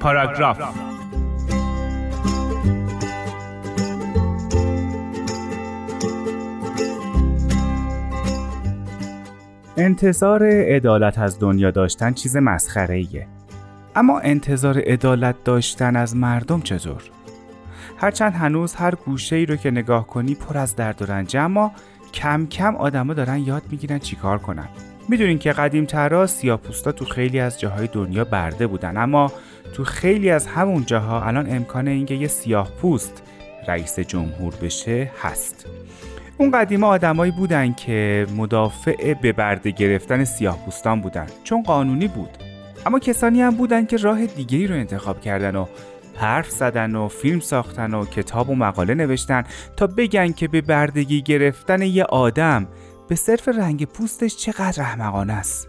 پاراگراف انتظار عدالت از دنیا داشتن چیز مسخره ایه. اما انتظار عدالت داشتن از مردم چطور؟ هرچند هنوز هر گوشه ای رو که نگاه کنی پر از درد و رنج اما کم کم آدما دارن یاد می‌گیرن چیکار کنن می‌دونین که قدیم ترا سیاپوستا تو خیلی از جاهای دنیا برده بودن. اما تو خیلی از همون جاها الان امکان اینکه یه سیاه پوست رئیس جمهور بشه هست. اون قدیما آدمایی بودن که مدافع به برده گرفتن سیاه پوستان بودن. چون قانونی بود. اما کسانی هم بودن که راه دیگری رو انتخاب کردن و حرف زدن و فیلم ساختن و کتاب و مقاله نوشتن تا بگن که به بردگی گرفتن یه آدم به صرف رنگ پوستش چقدر احمقانه است.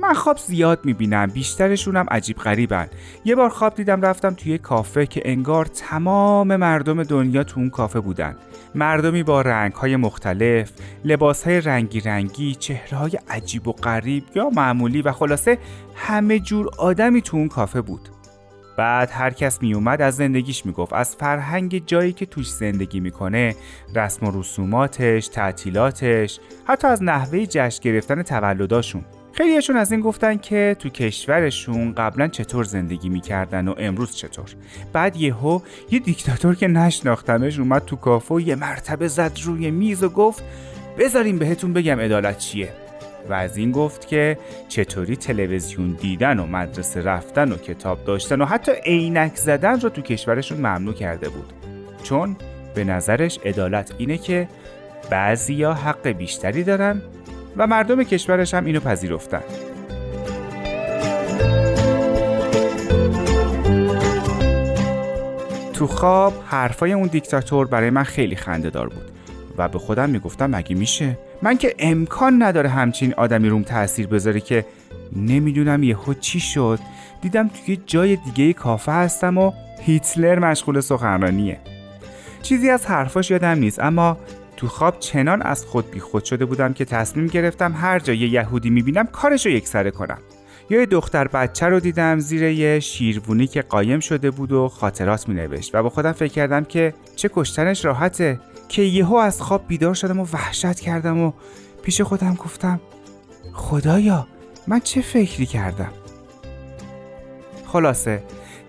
من خواب زیاد می‌بینم بیشترشون هم عجیب غریبن. یه بار خواب دیدم رفتم توی کافه که انگار تمام مردم دنیا تو اون کافه بودن. مردمی با رنگهای مختلف لباسهای رنگی رنگی چهرههای عجیب و غریب یا معمولی و خلاصه همه جور آدمی تو اون کافه بود. بعد هر کس می اومد از زندگیش می‌گفت. از فرهنگ جایی که توش زندگی می‌کنه رسم و رسوماتش تعطیلاتش حتی از نحوه جشن گرفتن تولداشون. خیلیشون از این گفتن که تو کشورشون قبلا چطور زندگی می‌کردن و امروز چطور. بعد یهو یه دیکتاتور که نشناختمش اومد تو کافه و یه مرتبه زد روی میز و گفت بذاریم بهتون بگم عدالت چیه. و از این گفت که چطوری تلویزیون دیدن و مدرسه رفتن و کتاب داشتن و حتی عینک زدن رو تو کشورشون ممنوع کرده بود. چون به نظرش عدالت اینه که بعضیا حق بیشتری دارن و مردم کشورش هم اینو پذیرفتن. تو خواب حرفای اون دیکتاتور برای من خیلی خنده دار بود. و به خودم می‌گفتم مگه میشه؟ من که امکان نداره همچین آدمی روم تاثیر بذاره که نمی‌دونم یهو چی شد. دیدم توی جای دیگه کافه هستم و هیتلر مشغول سخنرانیه. چیزی از حرفاش یادم نیست اما تو خواب چنان از خود بی خود شده بودم که تصمیم گرفتم هر جا یه یهودی می‌بینم کارشو یکسره کنم. یا یه دختر بچه رو دیدم زیر یه شیروونی که قایم شده بود و خاطرات می نوشت و با خودم فکر کردم که چه کشتنش راحته. که یهو از خواب بیدار شدم و وحشت کردم و پیش خودم گفتم خدایا من چه فکری کردم؟ خلاصه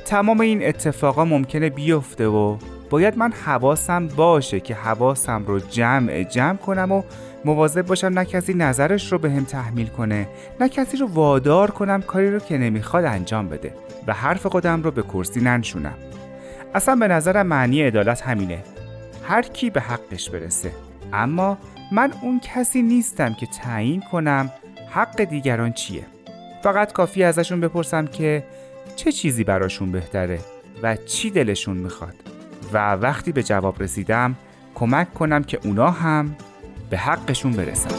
تمام این اتفاقا ممکنه بیفته و باید من حواسم باشه که حواسم رو جمع جمع کنم و مواظب باشم نه کسی نظرش رو به هم تحمیل کنه نه کسی رو وادار کنم کاری رو که نمی‌خواد انجام بده و حرف خودم رو به کرسی ننشونم. اصلا به نظرم معنی عدالت همینه. هر کی به حقش برسه. اما من اون کسی نیستم که تعیین کنم حق دیگران چیه. فقط کافی ازشون بپرسم که چه چیزی براشون بهتره و چی دلشون می‌خواد. و وقتی به جواب رسیدم کمک کنم که اونا هم به حقشون برسن.